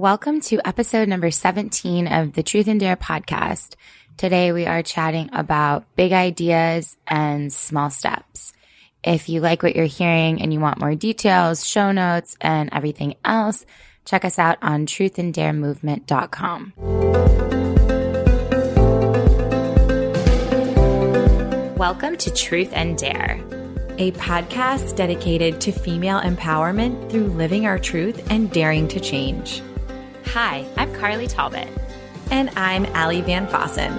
Welcome to episode number 17 of the Truth and Dare podcast. Today we are chatting about big ideas and small steps. If you like what you're hearing and you want more details, show notes, and everything else, check us out on truthanddaremovement.com. Welcome to Truth and Dare, a podcast dedicated to female empowerment through living our truth and daring to change. Hi, I'm Carly Talbot. And I'm Allie Van Fossen.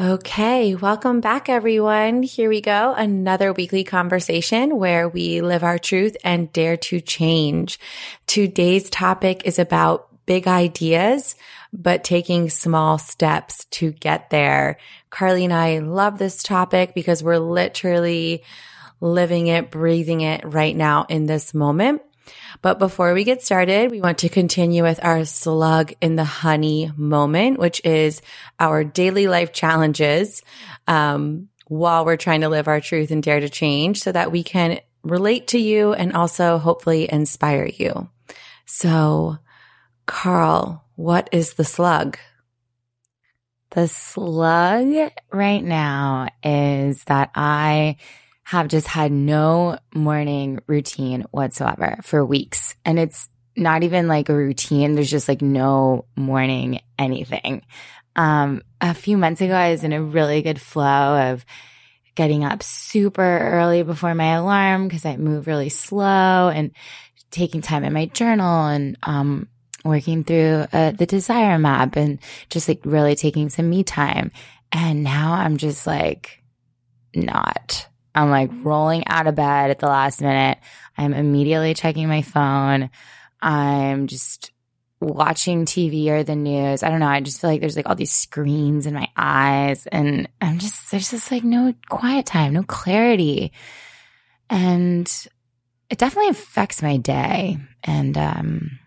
Okay, welcome back, everyone. Here we go. Another weekly conversation where we live our truth and dare to change. Today's topic is about big ideas, but taking small steps to get there. Carly and I love this topic because we're literally living it, breathing it right now in this moment. But before we get started, we want to continue with our slug in the honey moment, which is our daily life challenges um, while we're trying to live our truth and dare to change so that we can relate to you and also hopefully inspire you. So, Carl, what is the slug? The slug right now is that I have just had no morning routine whatsoever for weeks. And it's not even like a routine. There's just like no morning anything. Um, a few months ago, I was in a really good flow of getting up super early before my alarm because I move really slow and taking time in my journal and, um, working through uh, the desire map and just like really taking some me time. And now I'm just like not. I'm like rolling out of bed at the last minute. I'm immediately checking my phone. I'm just watching TV or the news. I don't know. I just feel like there's like all these screens in my eyes and I'm just, there's just like no quiet time, no clarity. And it definitely affects my day and, um,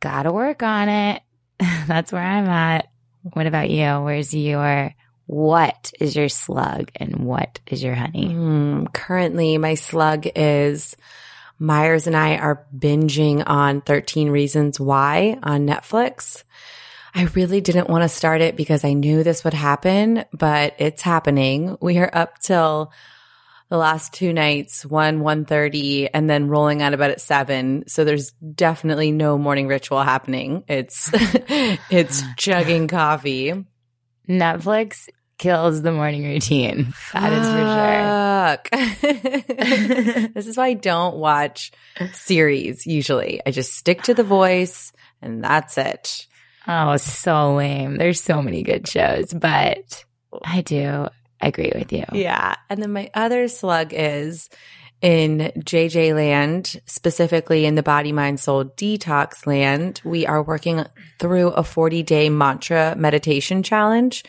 gotta work on it. That's where I'm at. What about you? Where's your what is your slug and what is your honey? Mm, currently, my slug is Myers and I are binging on 13 Reasons Why on Netflix. I really didn't want to start it because I knew this would happen, but it's happening. We are up till the last two nights, one, one thirty, and then rolling out of bed at seven. So there's definitely no morning ritual happening. It's, it's chugging coffee. Netflix kills the morning routine. That Fuck. is for sure. this is why I don't watch series usually. I just stick to the voice and that's it. Oh, so lame. There's so many good shows, but I do agree with you. Yeah. And then my other slug is in JJ land, specifically in the body, mind, soul detox land. We are working through a 40 day mantra meditation challenge.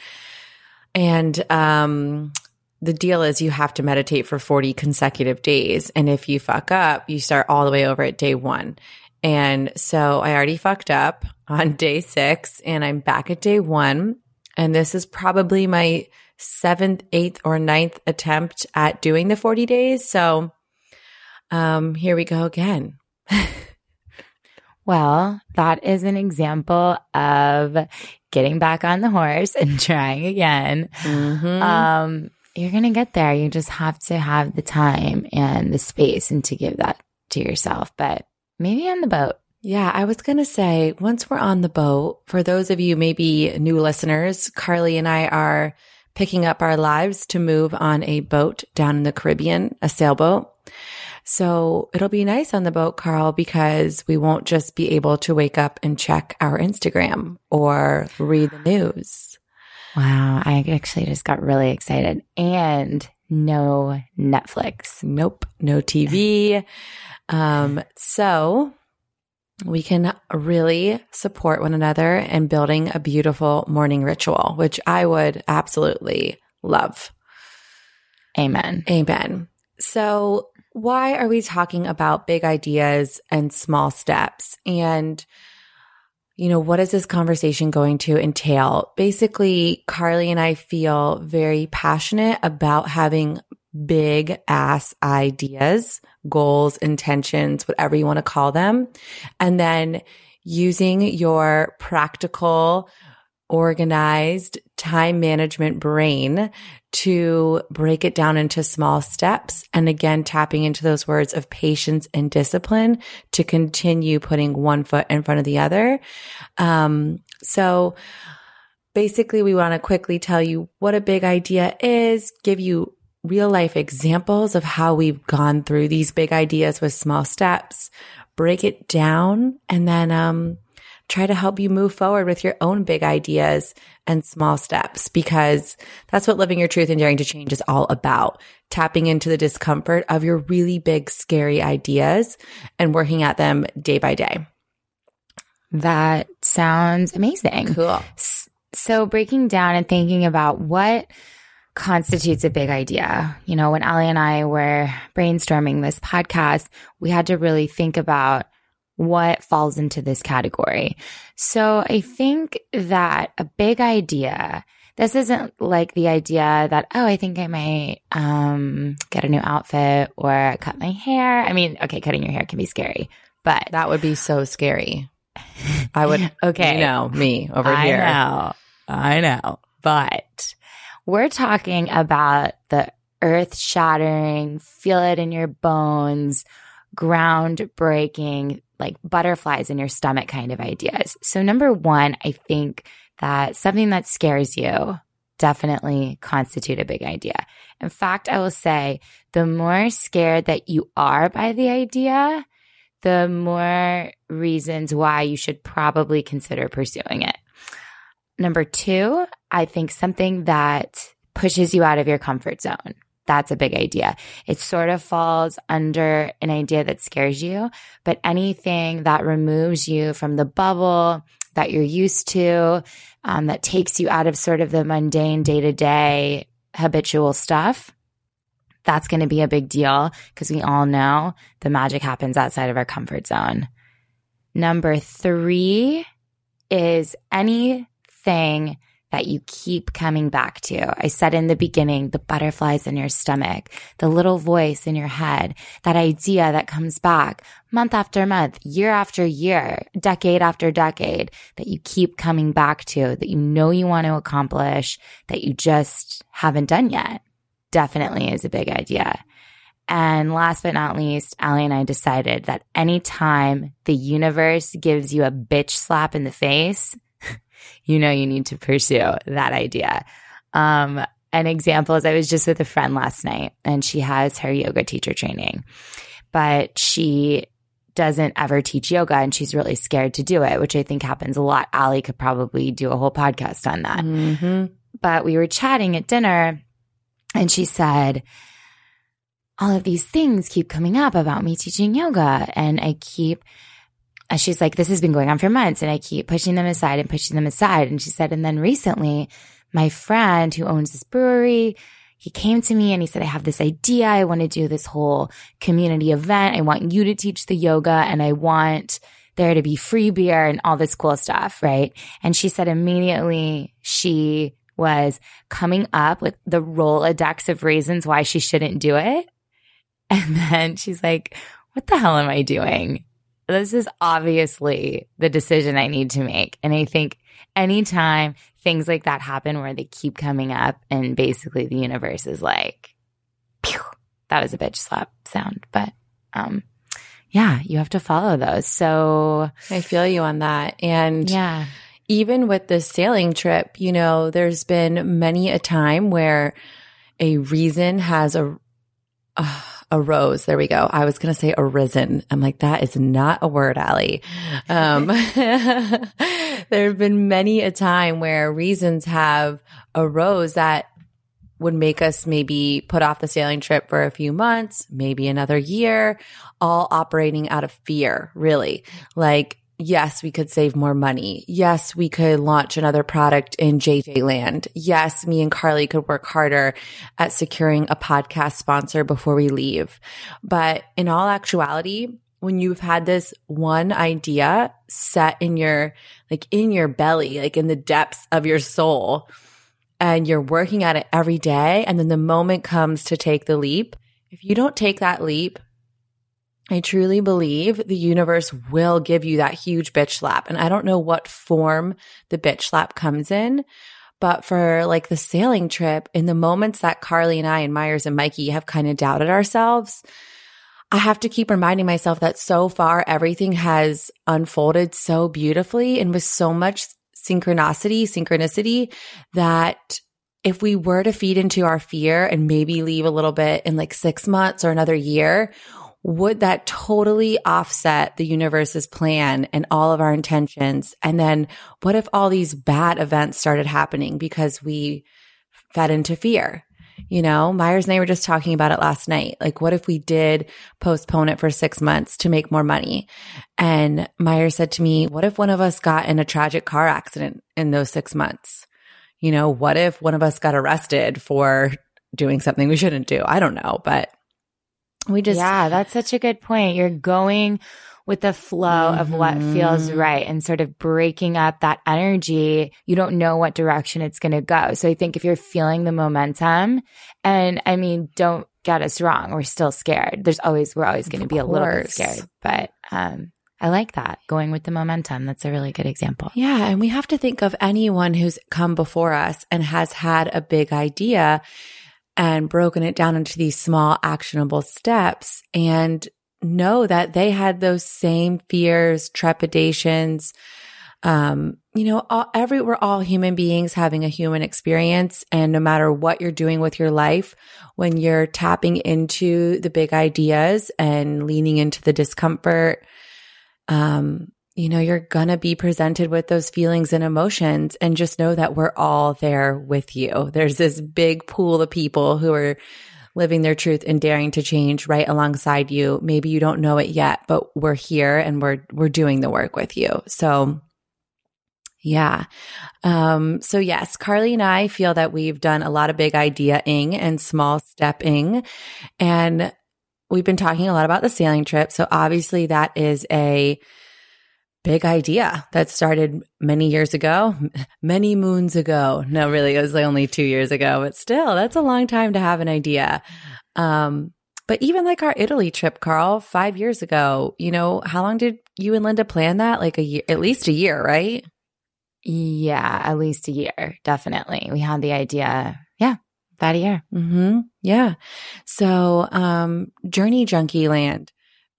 And um, the deal is you have to meditate for 40 consecutive days. And if you fuck up, you start all the way over at day one. And so I already fucked up on day six and I'm back at day one. And this is probably my seventh, eighth, or ninth attempt at doing the 40 days. So um, here we go again. well, that is an example of getting back on the horse and trying again. Mm-hmm. Um, you're going to get there. You just have to have the time and the space and to give that to yourself, but maybe on the boat. Yeah, I was going to say once we're on the boat, for those of you maybe new listeners, Carly and I are picking up our lives to move on a boat down in the Caribbean, a sailboat. So it'll be nice on the boat, Carl, because we won't just be able to wake up and check our Instagram or read the news. Wow. I actually just got really excited and no Netflix. Nope. No TV. um, so we can really support one another in building a beautiful morning ritual, which I would absolutely love. Amen. Amen. So why are we talking about big ideas and small steps? And, you know, what is this conversation going to entail? Basically, Carly and I feel very passionate about having big ass ideas, goals, intentions, whatever you want to call them. And then using your practical, organized time management brain to break it down into small steps. And again, tapping into those words of patience and discipline to continue putting one foot in front of the other. Um, so basically we want to quickly tell you what a big idea is, give you real life examples of how we've gone through these big ideas with small steps, break it down, and then, um, try to help you move forward with your own big ideas and small steps because that's what living your truth and daring to change is all about. Tapping into the discomfort of your really big, scary ideas and working at them day by day. That sounds amazing. Cool. So breaking down and thinking about what constitutes a big idea. You know, when Ali and I were brainstorming this podcast, we had to really think about what falls into this category. So I think that a big idea, this isn't like the idea that, oh, I think I might um, get a new outfit or cut my hair. I mean, okay, cutting your hair can be scary, but that would be so scary. I would, okay, you know, me over I here. I know, I know, but we're talking about the earth shattering, feel it in your bones, groundbreaking, like butterflies in your stomach kind of ideas. So, number one, I think that something that scares you definitely constitute a big idea. In fact, I will say the more scared that you are by the idea, the more reasons why you should probably consider pursuing it. Number two, I think something that pushes you out of your comfort zone. That's a big idea. It sort of falls under an idea that scares you, but anything that removes you from the bubble that you're used to, um, that takes you out of sort of the mundane day to day habitual stuff, that's going to be a big deal because we all know the magic happens outside of our comfort zone. Number three is anything that you keep coming back to. I said in the beginning, the butterflies in your stomach, the little voice in your head, that idea that comes back month after month, year after year, decade after decade, that you keep coming back to, that you know you want to accomplish, that you just haven't done yet. Definitely is a big idea. And last but not least, Ali and I decided that anytime the universe gives you a bitch slap in the face, you know you need to pursue that idea. Um, an example is I was just with a friend last night and she has her yoga teacher training, but she doesn't ever teach yoga and she's really scared to do it, which I think happens a lot. Ali could probably do a whole podcast on that. Mm-hmm. But we were chatting at dinner and she said, all of these things keep coming up about me teaching yoga and I keep she's like, this has been going on for months and I keep pushing them aside and pushing them aside. And she said, and then recently my friend who owns this brewery, he came to me and he said, I have this idea. I want to do this whole community event. I want you to teach the yoga and I want there to be free beer and all this cool stuff. Right. And she said immediately she was coming up with the Rolodex of reasons why she shouldn't do it. And then she's like, what the hell am I doing? This is obviously the decision I need to make. And I think anytime things like that happen where they keep coming up and basically the universe is like, pew, that was a bitch slap sound. But, um, yeah, you have to follow those. So I feel you on that. And yeah, even with this sailing trip, you know, there's been many a time where a reason has a, uh, arose. There we go. I was going to say arisen. I'm like, that is not a word, Ali. Um, there have been many a time where reasons have arose that would make us maybe put off the sailing trip for a few months, maybe another year, all operating out of fear, really. Like, yes, we could save more money. Yes, we could launch another product in JJ land. Yes, me and Carly could work harder at securing a podcast sponsor before we leave. But in all actuality, when you've had this one idea set in your, like in your belly, like in the depths of your soul, and you're working at it every day. And then the moment comes to take the leap. If you don't take that leap, I truly believe the universe will give you that huge bitch slap. And I don't know what form the bitch slap comes in, but for like the sailing trip, in the moments that Carly and I and Myers and Mikey have kind of doubted ourselves, I have to keep reminding myself that so far everything has unfolded so beautifully and with so much synchronicity, synchronicity that if we were to feed into our fear and maybe leave a little bit in like six months or another year, would that totally offset the universe's plan and all of our intentions? And then what if all these bad events started happening because we fed into fear? You know, Myers and I were just talking about it last night. Like, what if we did postpone it for six months to make more money? And Myers said to me, what if one of us got in a tragic car accident in those six months? You know, what if one of us got arrested for doing something we shouldn't do? I don't know, but we just. Yeah, that's such a good point. You're going with the flow mm-hmm. of what feels mm-hmm. right and sort of breaking up that energy. You don't know what direction it's going to go. So I think if you're feeling the momentum, and I mean, don't get us wrong, we're still scared. There's always, we're always going to be a little bit scared, but, um, I like that going with the momentum. That's a really good example. Yeah. And we have to think of anyone who's come before us and has had a big idea and broken it down into these small actionable steps and know that they had those same fears, trepidations. Um, you know, all, every, we're all human beings having a human experience. And no matter what you're doing with your life, when you're tapping into the big ideas and leaning into the discomfort, um, you know, you're gonna be presented with those feelings and emotions and just know that we're all there with you. There's this big pool of people who are living their truth and daring to change right alongside you. Maybe you don't know it yet, but we're here and we're, we're doing the work with you. So yeah. Um, so yes, Carly and I feel that we've done a lot of big idea-ing and small stepping. And we've been talking a lot about the sailing trip. So obviously that is a big idea that started many years ago, many moons ago. No, really, it was only two years ago, but still, that's a long time to have an idea. Um, but even like our Italy trip, Carl, five years ago, you know, how long did you and Linda plan that? Like a year, at least a year, right? Yeah, at least a year. Definitely. We had the idea. Yeah. that year. Mm-hmm. Yeah. So, um, Journey Junkie Land,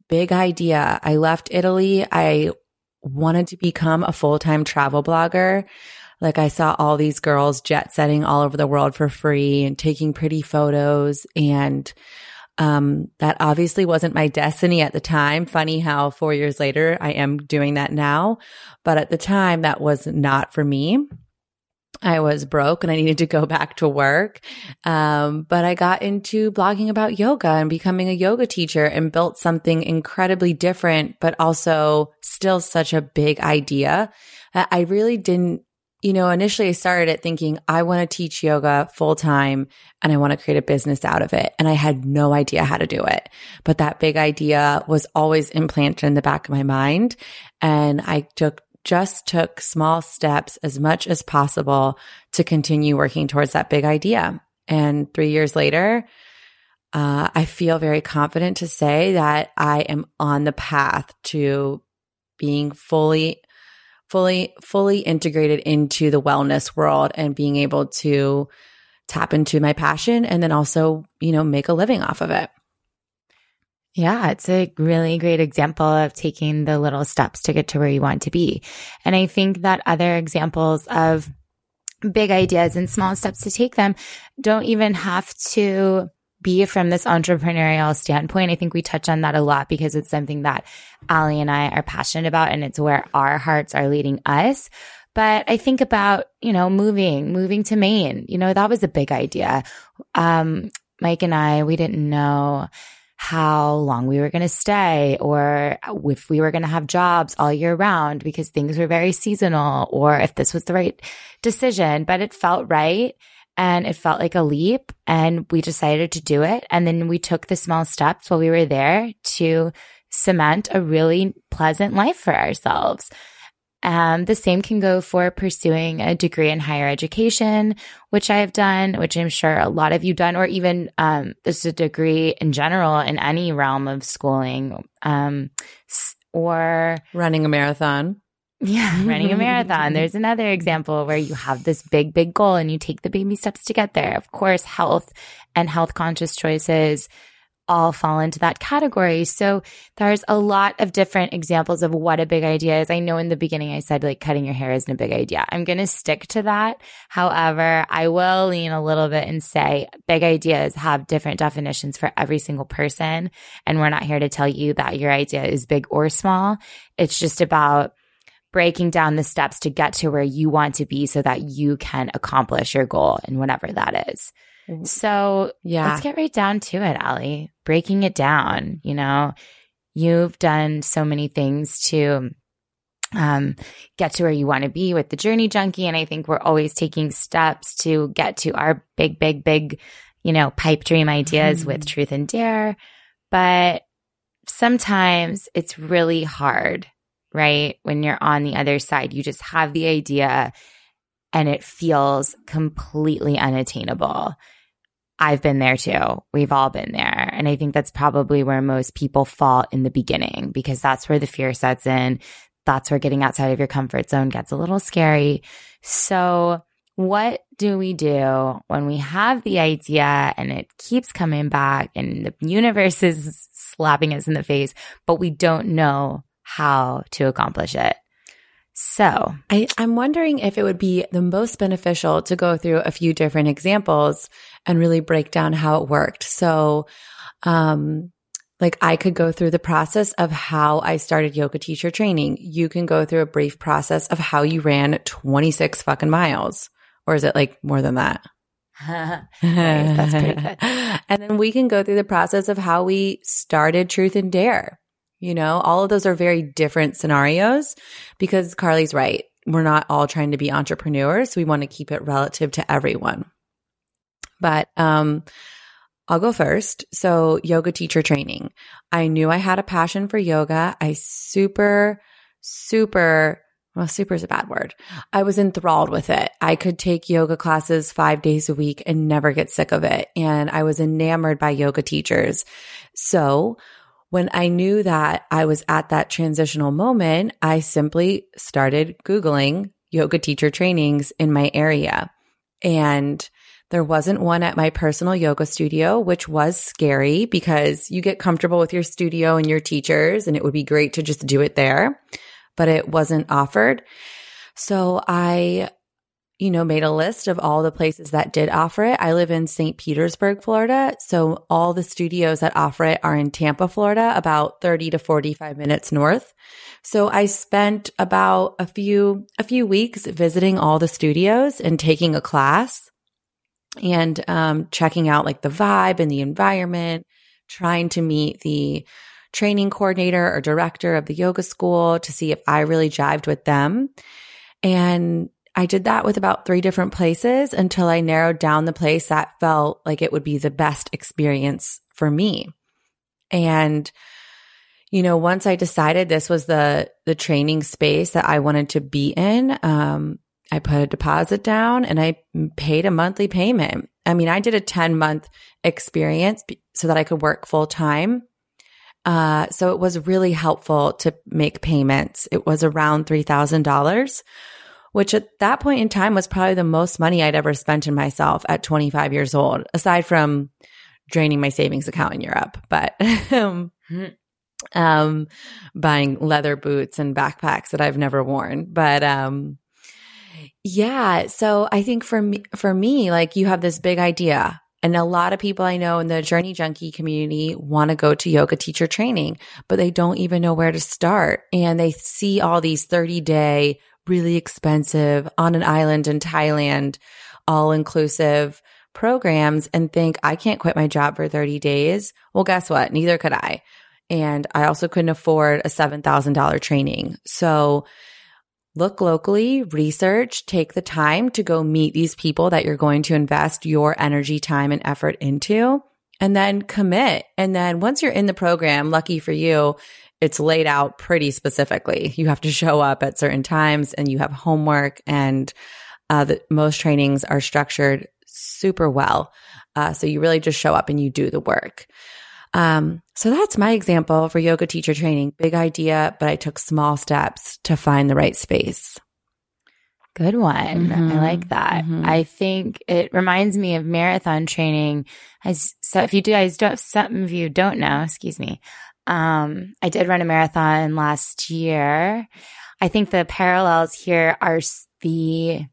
big idea. I left Italy. I wanted to become a full time travel blogger. Like I saw all these girls jet setting all over the world for free and taking pretty photos. And, um, that obviously wasn't my destiny at the time. Funny how four years later I am doing that now. But at the time that was not for me. I was broke and I needed to go back to work. Um, but I got into blogging about yoga and becoming a yoga teacher and built something incredibly different, but also still such a big idea. I really didn't, you know, initially I started it thinking I want to teach yoga full time and I want to create a business out of it. And I had no idea how to do it. But that big idea was always implanted in the back of my mind. And I took just took small steps as much as possible to continue working towards that big idea. And three years later, uh, I feel very confident to say that I am on the path to being fully, fully, fully integrated into the wellness world and being able to tap into my passion and then also, you know, make a living off of it. Yeah, it's a really great example of taking the little steps to get to where you want to be. And I think that other examples of big ideas and small steps to take them don't even have to be from this entrepreneurial standpoint. I think we touch on that a lot because it's something that Ali and I are passionate about and it's where our hearts are leading us. But I think about, you know, moving, moving to Maine. You know, that was a big idea. Um, Mike and I, we didn't know how long we were going to stay or if we were going to have jobs all year round because things were very seasonal or if this was the right decision, but it felt right and it felt like a leap and we decided to do it. And then we took the small steps while we were there to cement a really pleasant life for ourselves. Um, the same can go for pursuing a degree in higher education, which I've done, which I'm sure a lot of you done, or even um, just a degree in general in any realm of schooling, um, or running a marathon. Yeah, running a marathon. There's another example where you have this big, big goal and you take the baby steps to get there. Of course, health and health conscious choices all fall into that category. So there's a lot of different examples of what a big idea is. I know in the beginning I said like cutting your hair isn't a big idea. I'm going to stick to that. However, I will lean a little bit and say big ideas have different definitions for every single person. And we're not here to tell you that your idea is big or small. It's just about breaking down the steps to get to where you want to be so that you can accomplish your goal and whatever that is. So yeah, let's get right down to it, Ali. Breaking it down, you know, you've done so many things to um, get to where you want to be with the journey junkie. And I think we're always taking steps to get to our big, big, big, you know, pipe dream ideas mm-hmm. with truth and dare. But sometimes it's really hard, right? When you're on the other side, you just have the idea and it feels completely unattainable. I've been there too. We've all been there. And I think that's probably where most people fall in the beginning because that's where the fear sets in. That's where getting outside of your comfort zone gets a little scary. So, what do we do when we have the idea and it keeps coming back and the universe is slapping us in the face, but we don't know how to accomplish it? So I, am wondering if it would be the most beneficial to go through a few different examples and really break down how it worked. So, um, like I could go through the process of how I started yoga teacher training. You can go through a brief process of how you ran 26 fucking miles. Or is it like more than that? That's pretty good. and then we can go through the process of how we started Truth and Dare. You know, all of those are very different scenarios because Carly's right. We're not all trying to be entrepreneurs. We want to keep it relative to everyone. But, um, I'll go first. So yoga teacher training. I knew I had a passion for yoga. I super, super, well, super is a bad word. I was enthralled with it. I could take yoga classes five days a week and never get sick of it. And I was enamored by yoga teachers. So when I knew that I was at that transitional moment, I simply started Googling yoga teacher trainings in my area. And there wasn't one at my personal yoga studio, which was scary because you get comfortable with your studio and your teachers, and it would be great to just do it there, but it wasn't offered. So I you know, made a list of all the places that did offer it. I live in St. Petersburg, Florida. So all the studios that offer it are in Tampa, Florida, about 30 to 45 minutes north. So I spent about a few, a few weeks visiting all the studios and taking a class and, um, checking out like the vibe and the environment, trying to meet the training coordinator or director of the yoga school to see if I really jived with them. And I did that with about three different places until I narrowed down the place that felt like it would be the best experience for me. And, you know, once I decided this was the, the training space that I wanted to be in, um, I put a deposit down and I paid a monthly payment. I mean, I did a 10 month experience so that I could work full time. Uh, so it was really helpful to make payments. It was around $3,000 which at that point in time was probably the most money I'd ever spent in myself at 25 years old, aside from draining my savings account in Europe. But, um, um, buying leather boots and backpacks that I've never worn. But, um, yeah. So I think for me, for me, like you have this big idea. And a lot of people I know in the journey junkie community want to go to yoga teacher training, but they don't even know where to start. And they see all these 30 day really expensive on an island in Thailand, all inclusive programs and think I can't quit my job for 30 days. Well, guess what? Neither could I. And I also couldn't afford a $7,000 training. So look locally, research, take the time to go meet these people that you're going to invest your energy, time and effort into and then commit. And then once you're in the program, lucky for you, it's laid out pretty specifically. You have to show up at certain times and you have homework and uh, the, most trainings are structured super well. Uh, so you really just show up and you do the work. Um, so that's my example for yoga teacher training. Big idea, but I took small steps to find the right space. Good one. Mm-hmm. I like that. Mm-hmm. I think it reminds me of marathon training. As so, if you do, guys don't, some of you don't know, excuse me. Um, I did run a marathon last year. I think the parallels here are the,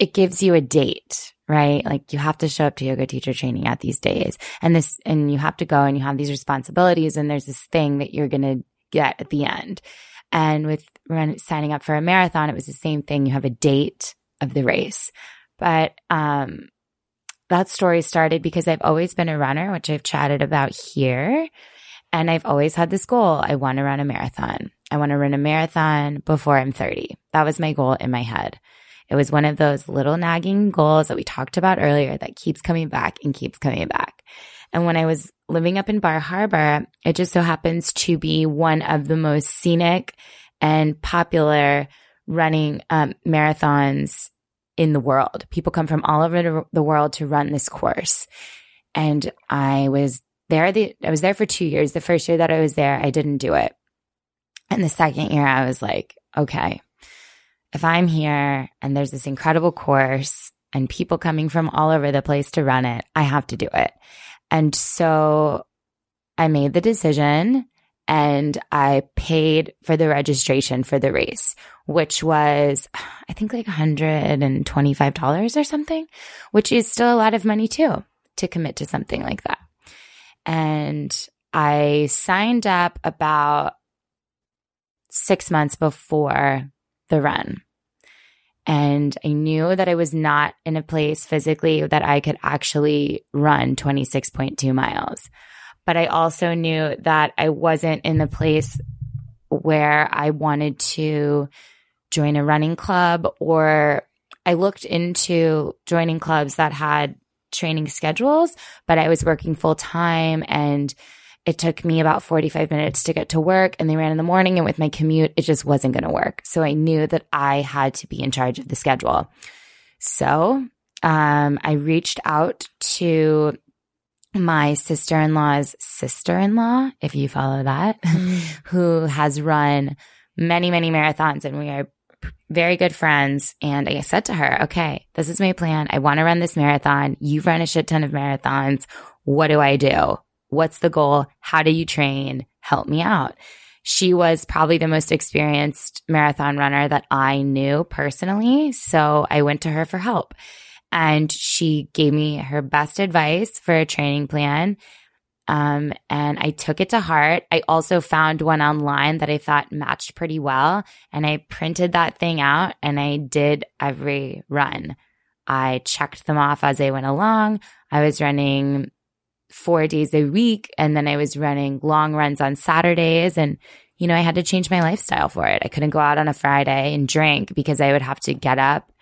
it gives you a date, right? Like you have to show up to yoga teacher training at these days and this, and you have to go and you have these responsibilities and there's this thing that you're going to get at the end. And with run, signing up for a marathon, it was the same thing. You have a date of the race. But um, that story started because I've always been a runner, which I've chatted about here. And I've always had this goal. I want to run a marathon. I want to run a marathon before I'm 30. That was my goal in my head. It was one of those little nagging goals that we talked about earlier that keeps coming back and keeps coming back. And when I was living up in Bar Harbor, it just so happens to be one of the most scenic and popular running um, marathons in the world. People come from all over the world to run this course. And I was there. The, I was there for two years. The first year that I was there, I didn't do it. And the second year, I was like, okay, if I'm here and there's this incredible course and people coming from all over the place to run it, I have to do it. And so I made the decision and I paid for the registration for the race, which was, I think like $125 or something, which is still a lot of money too to commit to something like that. And I signed up about six months before the run. And I knew that I was not in a place physically that I could actually run 26.2 miles. But I also knew that I wasn't in the place where I wanted to join a running club or I looked into joining clubs that had training schedules, but I was working full time and it took me about 45 minutes to get to work and they ran in the morning and with my commute, it just wasn't going to work. So I knew that I had to be in charge of the schedule. So, um, I reached out to my sister in law's sister in law, if you follow that, mm. who has run many, many marathons and we are very good friends. And I said to her, okay, this is my plan. I want to run this marathon. You've run a shit ton of marathons. What do I do? What's the goal? How do you train? Help me out. She was probably the most experienced marathon runner that I knew personally. So I went to her for help and she gave me her best advice for a training plan. Um, and I took it to heart. I also found one online that I thought matched pretty well. And I printed that thing out and I did every run. I checked them off as I went along. I was running four days a week. And then I was running long runs on Saturdays. And, you know, I had to change my lifestyle for it. I couldn't go out on a Friday and drink because I would have to get up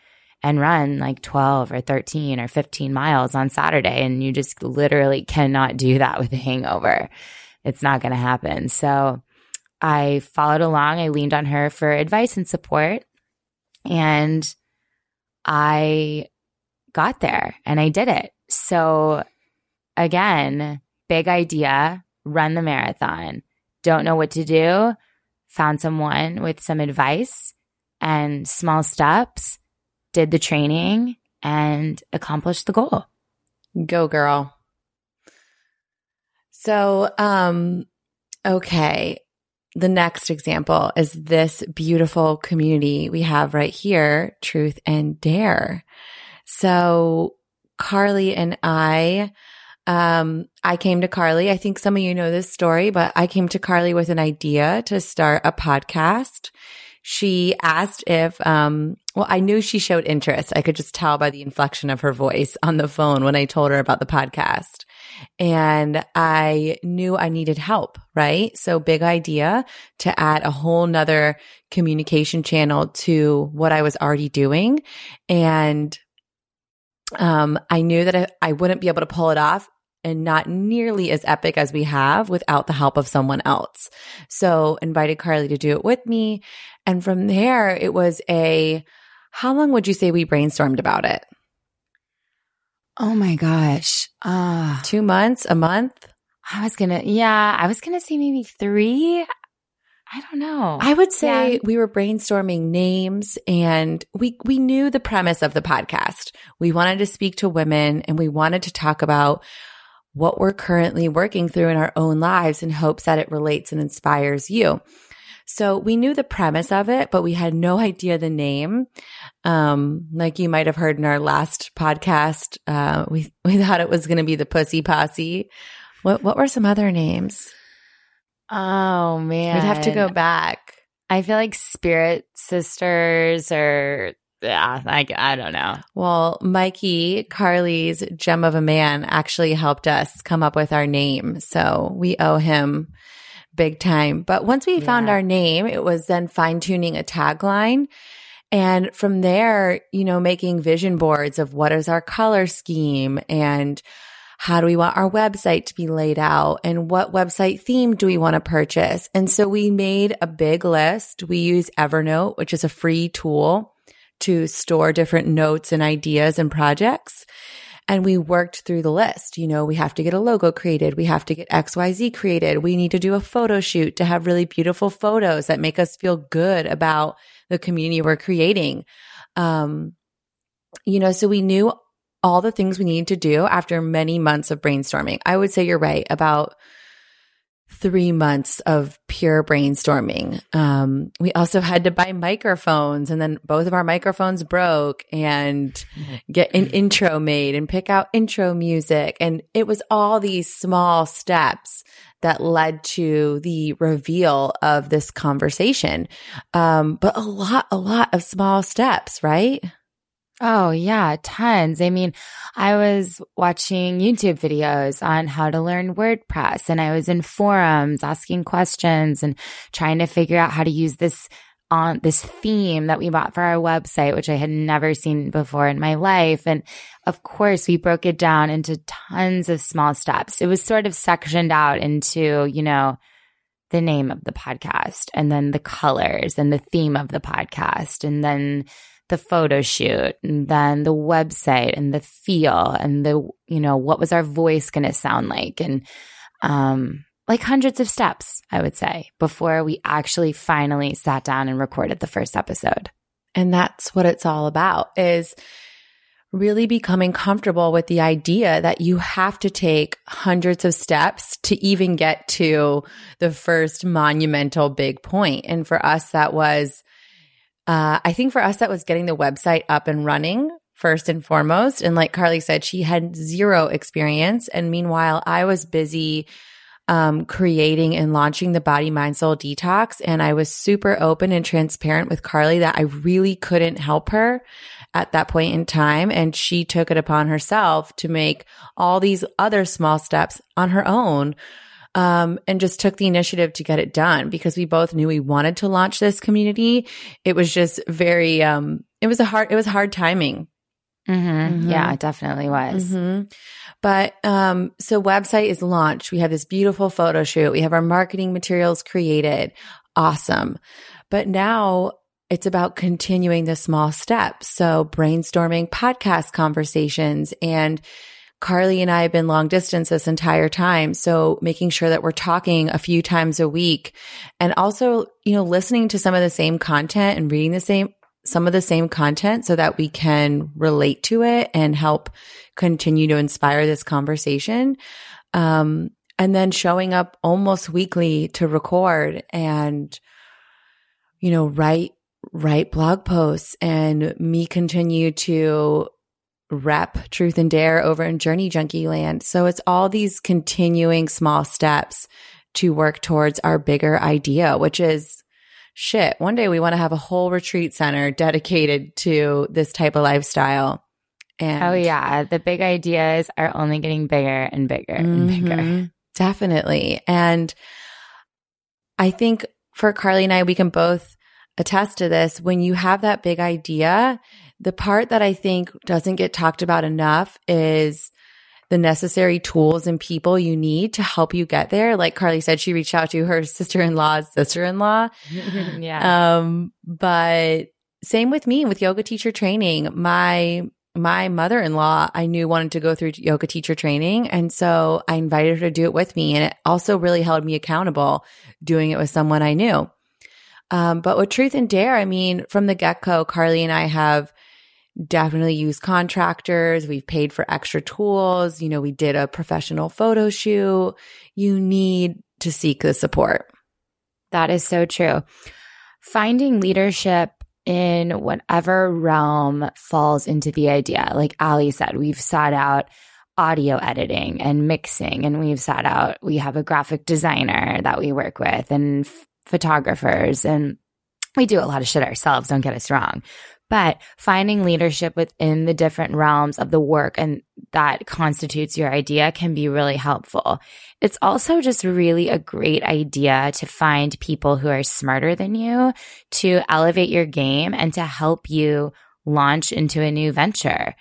and run like 12 or 13 or 15 miles on Saturday. And you just literally cannot do that with a hangover. It's not going to happen. So I followed along. I leaned on her for advice and support. And I got there and I did it. So again, big idea, run the marathon. Don't know what to do. Found someone with some advice and small steps, did the training and accomplished the goal. Go girl. So, um, okay. The next example is this beautiful community we have right here, Truth and Dare. So Carly and I um, I came to Carly. I think some of you know this story, but I came to Carly with an idea to start a podcast. She asked if, um, well, I knew she showed interest. I could just tell by the inflection of her voice on the phone when I told her about the podcast. And I knew I needed help, right? So big idea to add a whole nother communication channel to what I was already doing. And um, I knew that I, I, wouldn't be able to pull it off and not nearly as epic as we have without the help of someone else. So invited Carly to do it with me. And from there, it was a, how long would you say we brainstormed about it? Oh my gosh. Uh, Two months, a month? I was going to, yeah, I was going to say maybe three. I don't know. I would say Yeah. we were brainstorming names and we we knew the premise of the podcast. We wanted to speak to women and we wanted to talk about what we're currently working through in our own lives in hopes that it relates and inspires you. So we knew the premise of it, but we had no idea the name. Um, like you might have heard in our last podcast, uh, we we thought it was going to be the Pussy Posse. What what were some other names? oh man. We'd have to go back. I feel like spirit sisters or, yeah, like, I don't know. Well, Mikey, Carly's gem of a man, actually helped us come up with our name. So we owe him big time. But once we found our name, it was then fine tuning a tagline. And from there, you know, making vision boards of what is our color scheme and how do we want our website to be laid out and what website theme do we want to purchase? And so we made a big list. We use Evernote, which is a free tool to store different notes and ideas and projects. And we worked through the list. You know, we have to get a logo created. We have to get XYZ created. We need to do a photo shoot to have really beautiful photos that make us feel good about the community we're creating. Um, you know, so we knew all the things we needed to do after many months of brainstorming. I would say you're right about three months of pure brainstorming. Um, we also had to buy microphones and then both of our microphones broke and get an intro made and pick out intro music. And it was all these small steps that led to the reveal of this conversation. Um, but a lot, a lot of small steps, right? Oh, yeah, tons. I mean, I was watching YouTube videos on how to learn WordPress and I was in forums asking questions and trying to figure out how to use this on this theme that we bought for our website, which I had never seen before in my life. And of course, we broke it down into tons of small steps. It was sort of sectioned out into, you know, the name of the podcast and then the colors and the theme of the podcast and then the photo shoot and then the website and the feel and the you know what was our voice going to sound like and um like hundreds of steps i would say before we actually finally sat down and recorded the first episode And that's what it's all about is really becoming comfortable with the idea that you have to take hundreds of steps to even get to the first monumental big point. And for us, that was, uh, I think for us, that was getting the website up and running first and foremost. And like Carly said, she had zero experience. And meanwhile, I was busy um, creating and launching the body, mind, soul detox. And I was super open and transparent with Carly that I really couldn't help her at that point in time. And she took it upon herself to make all these other small steps on her own. Um, and just took the initiative to get it done because we both knew we wanted to launch this community. It was just very, um, it was a hard, it was hard timing. mm-hmm. Mhm. yeah it definitely was Mhm. But um, so website is launched. We have this beautiful photo shoot. We have our marketing materials created. Awesome. But now it's about continuing the small steps. So brainstorming podcast conversations and Carly and I have been long distance this entire time. So making sure that we're talking a few times a week and also, you know, listening to some of the same content and reading the same, some of the same content so that we can relate to it and help continue to inspire this conversation. Um, and then showing up almost weekly to record and, you know, write, write blog posts and me continue to rep truth and dare over in journey junkie land. So it's all these continuing small steps to work towards our bigger idea, which is shit. One day we want to have a whole retreat center dedicated to this type of lifestyle. And oh yeah the big ideas are only getting bigger and bigger and mm-hmm. bigger. Definitely. And I think for Carly and I, we can both attest to this. When you have that big idea, the part that I think doesn't get talked about enough is the necessary tools and people you need to help you get there. Like Carly said, she reached out to her sister in law's sister in law. yeah. Um, but same with me with yoga teacher training. My my mother in law, I knew wanted to go through yoga teacher training. And so I invited her to do it with me. And it also really held me accountable doing it with someone I knew. Um, but with Truth and Dare, I mean, from the get go, Carly and I have definitely use contractors. We've paid for extra tools. You know, we did a professional photo shoot. You need to seek the support. That is so true. Finding leadership in whatever realm falls into the idea. Like Ali said, we've sought out audio editing and mixing, and we've sought out, we have a graphic designer that we work with and f- photographers, and we do a lot of shit ourselves, don't get us wrong. But finding leadership within the different realms of the work and that constitutes your idea can be really helpful. It's also just really a great idea to find people who are smarter than you to elevate your game and to help you launch into a new venture.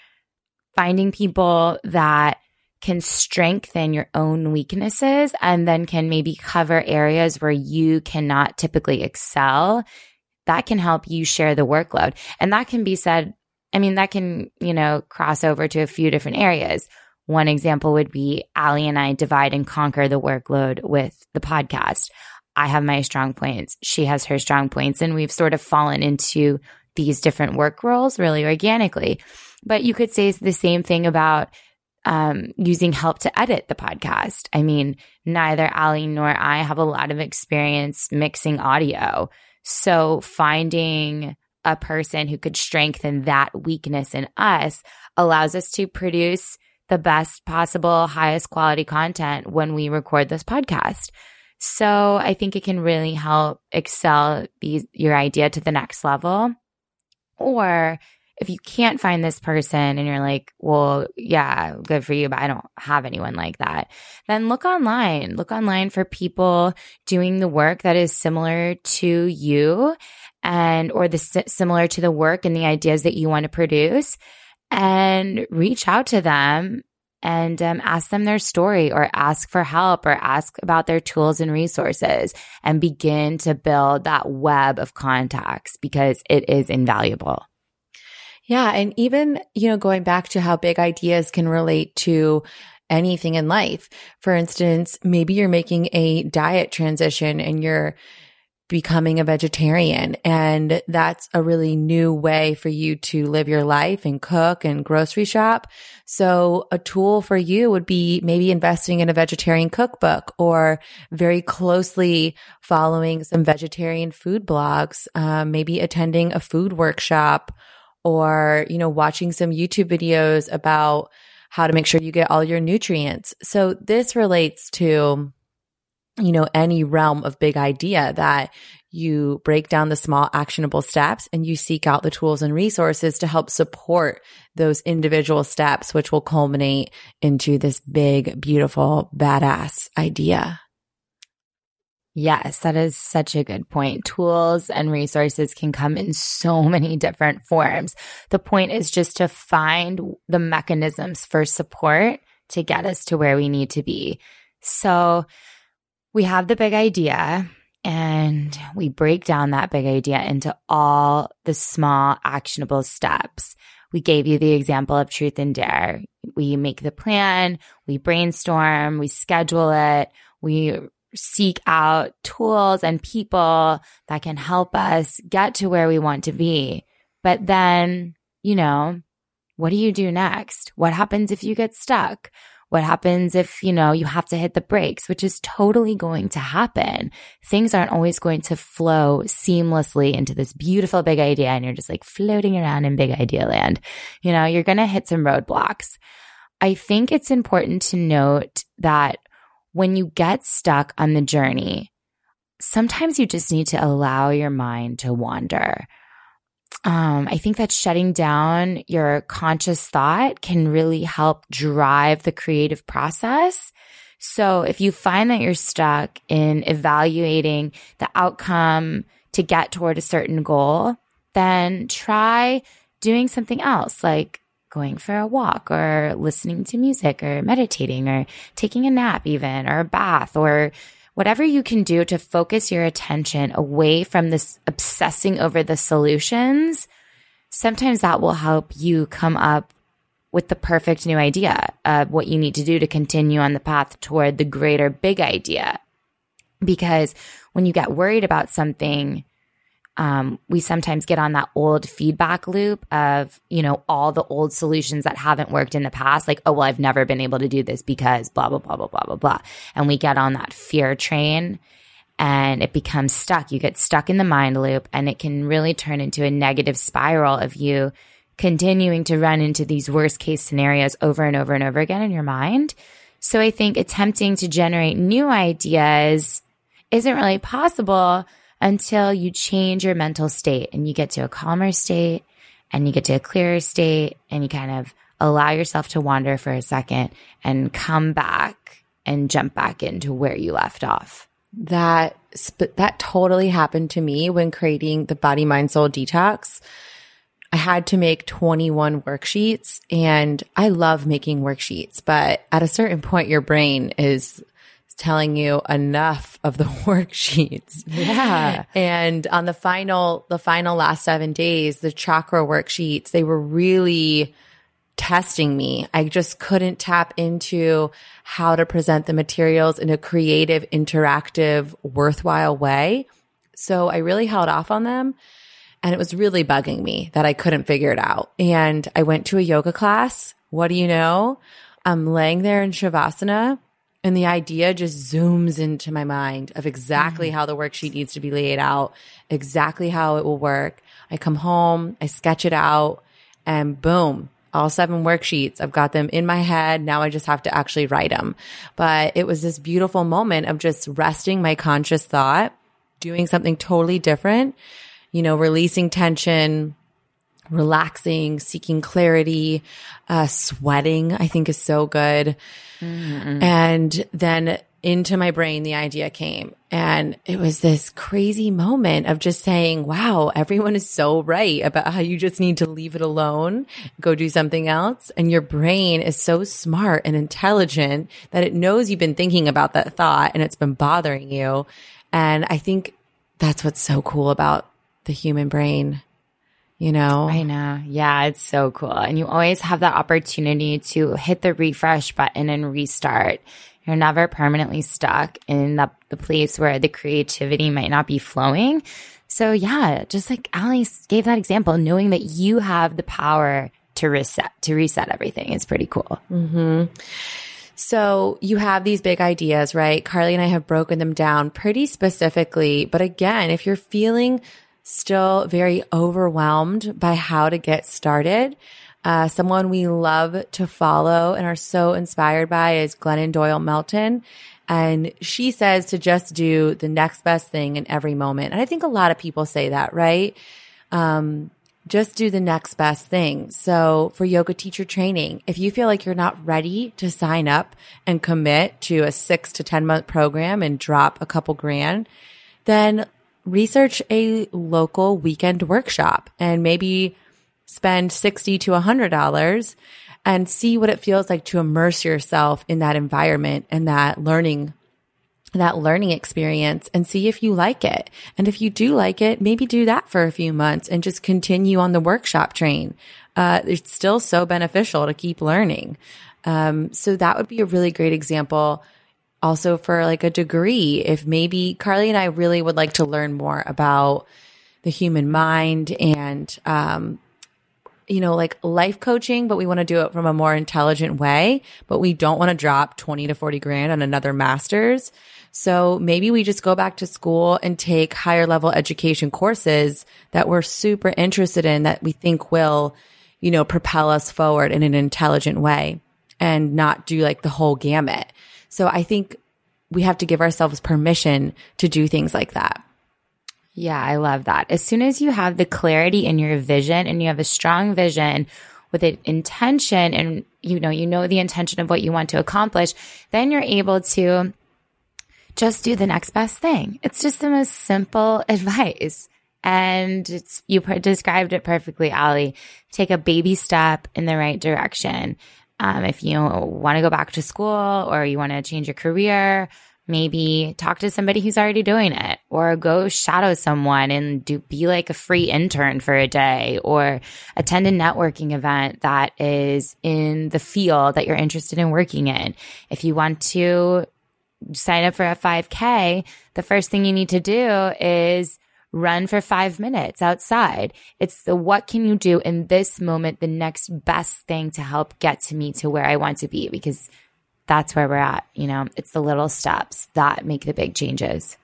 Finding people that can strengthen your own weaknesses and then can maybe cover areas where you cannot typically excel that can help you share the workload. And that can be said, I mean, that can, you know, cross over to a few different areas. One example would be Ali and I divide and conquer the workload with the podcast. I have my strong points. She has her strong points and we've sort of fallen into these different work roles really organically. But you could say the same thing about um, using help to edit the podcast. I mean, neither Ali nor I have a lot of experience mixing audio. So finding a person who could strengthen that weakness in us allows us to produce the best possible, highest quality content when we record this podcast. So I think it can really help excel these, your idea to the next level. Or if you can't find this person and you're like, well, yeah, good for you, but I don't have anyone like that, then look online. Look online for people doing the work that is similar to you and, or the similar to the work and the ideas that you want to produce and reach out to them and um, ask them their story or ask for help or ask about their tools and resources and begin to build that web of contacts because it is invaluable. Yeah. And even, you know, going back to how big ideas can relate to anything in life. For instance, maybe you're making a diet transition and you're becoming a vegetarian. And that's a really new way for you to live your life and cook and grocery shop. So a tool for you would be maybe investing in a vegetarian cookbook or very closely following some vegetarian food blogs, um, maybe attending a food workshop or, you know, watching some YouTube videos about how to make sure you get all your nutrients. So this relates to, you know, any realm of big idea that you break down the small actionable steps and you seek out the tools and resources to help support those individual steps, which will culminate into this big, beautiful, badass idea. Yes, that is such a good point. Tools and resources can come in so many different forms. The point is just to find the mechanisms for support to get us to where we need to be. So we have the big idea and we break down that big idea into all the small actionable steps. We gave you the example of truth and dare. We make the plan, we brainstorm, we schedule it, we seek out tools and people that can help us get to where we want to be. But then, you know, what do you do next? What happens if you get stuck? What happens if, you know, you have to hit the brakes, which is totally going to happen. Things aren't always going to flow seamlessly into this beautiful big idea and you're just like floating around in big idea land. You know, you're going to hit some roadblocks. I think it's important to note that when you get stuck on the journey, sometimes you just need to allow your mind to wander. Um, I think that shutting down your conscious thought can really help drive the creative process. So if you find that you're stuck in evaluating the outcome to get toward a certain goal, then try doing something else like going for a walk or listening to music or meditating or taking a nap even or a bath or whatever you can do to focus your attention away from this obsessing over the solutions, sometimes that will help you come up with the perfect new idea of what you need to do to continue on the path toward the greater big idea. Because when you get worried about something, um, we sometimes get on that old feedback loop of, you know, all the old solutions that haven't worked in the past. Like, oh, well, I've never been able to do this because blah, blah, blah, blah, blah, blah, blah. And we get on that fear train and it becomes stuck. You get stuck in the mind loop and it can really turn into a negative spiral of you continuing to run into these worst case scenarios over and over and over again in your mind. So I think attempting to generate new ideas isn't really possible until you change your mental state and you get to a calmer state and you get to a clearer state and you kind of allow yourself to wander for a second and come back and jump back into where you left off. That that totally happened to me when creating the body mind soul detox. I had to make 21 worksheets and I love making worksheets, but at a certain point your brain is telling you enough of the worksheets. Yeah. And on the final, the final last seven days, the chakra worksheets, they were really testing me. I just couldn't tap into how to present the materials in a creative, interactive, worthwhile way. So I really held off on them and it was really bugging me that I couldn't figure it out. And I went to a yoga class. What do you know? I'm laying there in Shavasana and the idea just zooms into my mind of exactly mm-hmm. how the worksheet needs to be laid out, exactly how it will work. I come home, I sketch it out, and boom, all seven worksheets. I've got them in my head. Now I just have to actually write them. But it was this beautiful moment of just resting my conscious thought, doing something totally different, you know, releasing tension, relaxing, seeking clarity, uh, sweating, I think is so good. Mm-hmm. And then into my brain, the idea came. And it was this crazy moment of just saying, wow, everyone is so right about how you just need to leave it alone, go do something else. And your brain is so smart and intelligent that it knows you've been thinking about that thought and it's been bothering you. And I think that's what's so cool about the human brain you know? I know. Yeah, it's so cool. And you always have that opportunity to hit the refresh button and restart. You're never permanently stuck in the, the place where the creativity might not be flowing. So yeah, just like Ali gave that example, knowing that you have the power to reset, to reset everything is pretty cool. Mm-hmm. So you have these big ideas, right? Carly and I have broken them down pretty specifically. But again, if you're feeling still very overwhelmed by how to get started. Uh, someone we love to follow and are so inspired by is Glennon Doyle Melton. And she says to just do the next best thing in every moment. And I think a lot of people say that, right? Um, just do the next best thing. So for yoga teacher training, if you feel like you're not ready to sign up and commit to a six to 10 month program and drop a couple grand, then research a local weekend workshop and maybe spend 60 to $100 and see what it feels like to immerse yourself in that environment and that learning that learning experience and see if you like it. And if you do like it, maybe do that for a few months and just continue on the workshop train. Uh, it's still so beneficial to keep learning. Um, so that would be a really great example also for like a degree. If maybe Carly and I really would like to learn more about the human mind and, um, you know, like life coaching, but we want to do it from a more intelligent way, but we don't want to drop 20 to 40 grand on another master's. So maybe we just go back to school and take higher level education courses that we're super interested in that we think will, you know, propel us forward in an intelligent way and not do like the whole gamut. So I think we have to give ourselves permission to do things like that. Yeah, I love that. As soon as you have the clarity in your vision and you have a strong vision with an intention and you know, you know the intention of what you want to accomplish, then you're able to just do the next best thing. It's just the most simple advice. And it's, you described it perfectly, Ali. Take a baby step in the right direction. Um, if you want to go back to school or you want to change your career, maybe talk to somebody who's already doing it or go shadow someone and do be like a free intern for a day or attend a networking event that is in the field that you're interested in working in. If you want to sign up for a 5k, the first thing you need to do is run for five minutes outside. It's the what can you do in this moment, the next best thing to help get to me to where I want to be because that's where we're at. You know, it's the little steps that make the big changes.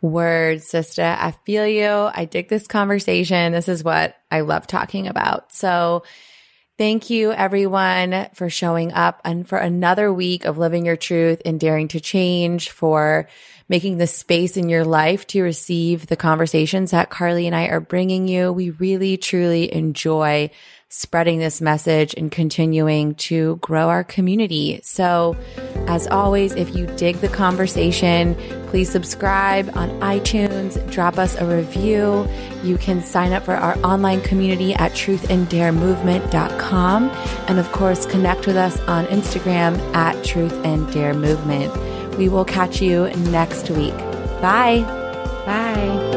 Words, sister. I feel you. I dig this conversation. This is what I love talking about. So, Thank you everyone for showing up and for another week of living your truth and daring to change for making the space in your life to receive the conversations that Carly and I are bringing you. We really truly enjoy spreading this message and continuing to grow our community. So, as always, if you dig the conversation, please subscribe on iTunes, drop us a review. You can sign up for our online community at truthanddaremovement.com. And of course, connect with us on Instagram at Truth and Dare Movement. We will catch you next week. Bye. Bye.